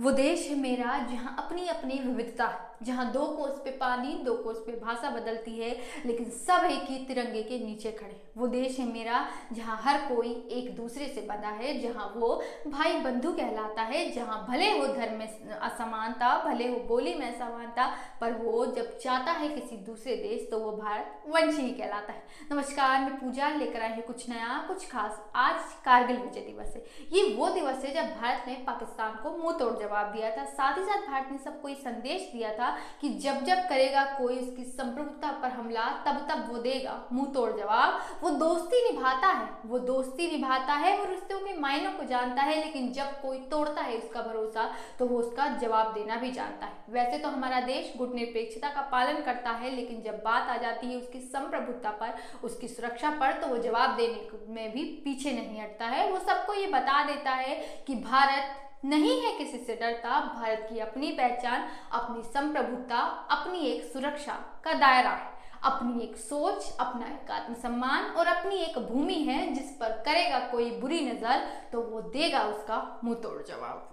वो देश है मेरा, जहाँ अपनी अपनी विविधता है, जहाँ दो कोस पे पानी, दो कोस पे भाषा बदलती है, लेकिन सब एक ही तिरंगे के नीचे खड़े वो देश है मेरा, जहाँ हर कोई एक दूसरे से बंधा है, जहाँ वो भाई बंधु कहलाता है, जहाँ भले हो धर्म में असमानता, भले हो बोली में असमानता, पर वो जब चाहता है किसी दूसरे देश तो वो भारत वंशी ही कहलाता है। नमस्कार, मैं पूजा लेकर आई हूँ कुछ नया, कुछ खास। आज कारगिल विजय दिवस है। ये वो दिवस है जब भारत ने पाकिस्तान को मुँह तोड़ जवाब दिया था। साथ ही साथ भारत ने सबको ये संदेश दिया था कि जब जब करेगा, कोई उसकी संप्रभुता पर हमला, तब तब वो देगा। मुँह तोड़ जवाब। वो दोस्ती निभाता है। वो दोस्ती निभाता है वो रिश्तों के मायनों को जानता है, लेकिन जब कोई तोड़ता है उसका भरोसा तो वो उसका जवाब देना भी जानता है। वैसे तो हमारा देश गुट निरपेक्षता का पालन करता है, लेकिन जब बात आ जाती है उसकी संप्रभुता पर, उसकी सुरक्षा पर तो वो जवाब देने में भी पीछे नहीं हटता है। वो सबको ये बता देता है कि भारत नहीं है किसी से डरता भारत की अपनी पहचान, अपनी संप्रभुता, अपनी एक सुरक्षा का दायरा है। अपनी एक सोच, अपना एक आत्मसम्मान और अपनी एक भूमि है जिस पर करेगा कोई बुरी नज़र तो वो देगा उसका मुँह तोड़ जवाब।